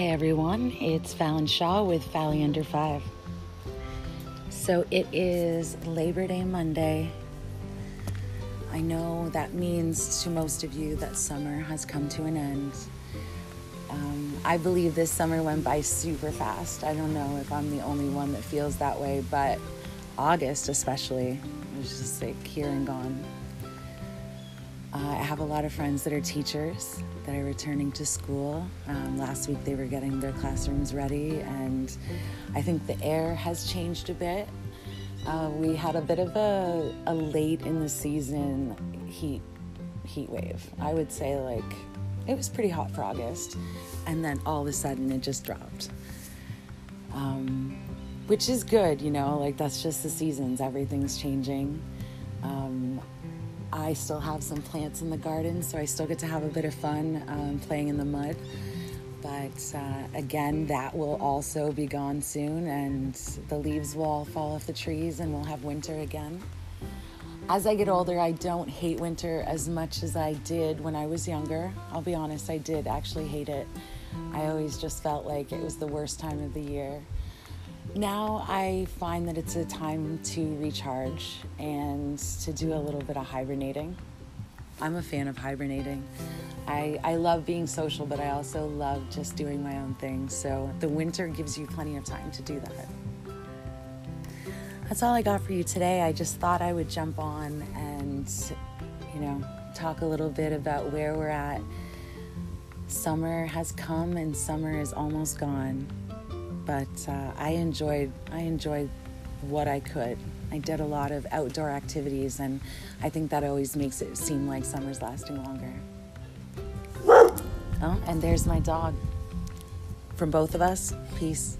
Hey everyone, it's Fallon Shaw with Fally Under 5. So it is Labor Day Monday. I know that means to most of you that summer has come to an end. Um, I believe this summer went by super fast. I don't know if I'm the only one that feels that way, but August especially was just like here and gone. Uh, I have a lot of friends that are teachers that are returning to school. Um, last week they were getting their classrooms ready, and I think the air has changed a bit. Uh, we had a bit of a, a late in the season heat heat wave. I would say like it was pretty hot for August, and then all of a sudden it just dropped. Um, which is good, you know, like that's just the seasons. Everything's changing. Um, I still have some plants in the garden, so I still get to have a bit of fun um, playing in the mud. But uh, again, that will also be gone soon, and the leaves will all fall off the trees, and we'll have winter again. As I get older, I don't hate winter as much as I did when I was younger. I'll be honest, I did actually hate it. I always just felt like it was the worst time of the year now I find that it's a time to recharge and to do a little bit of hibernating. I'm a fan of hibernating. I, I love being social, but I also love just doing my own thing. So the winter gives you plenty of time to do that. That's all I got for you today. I just thought I would jump on and, you know, talk a little bit about where we're at. Summer has come and summer is almost gone but uh, I enjoyed I enjoyed what I could. I did a lot of outdoor activities, and I think that always makes it seem like summer's lasting longer. Oh, and there's my dog. From both of us, peace.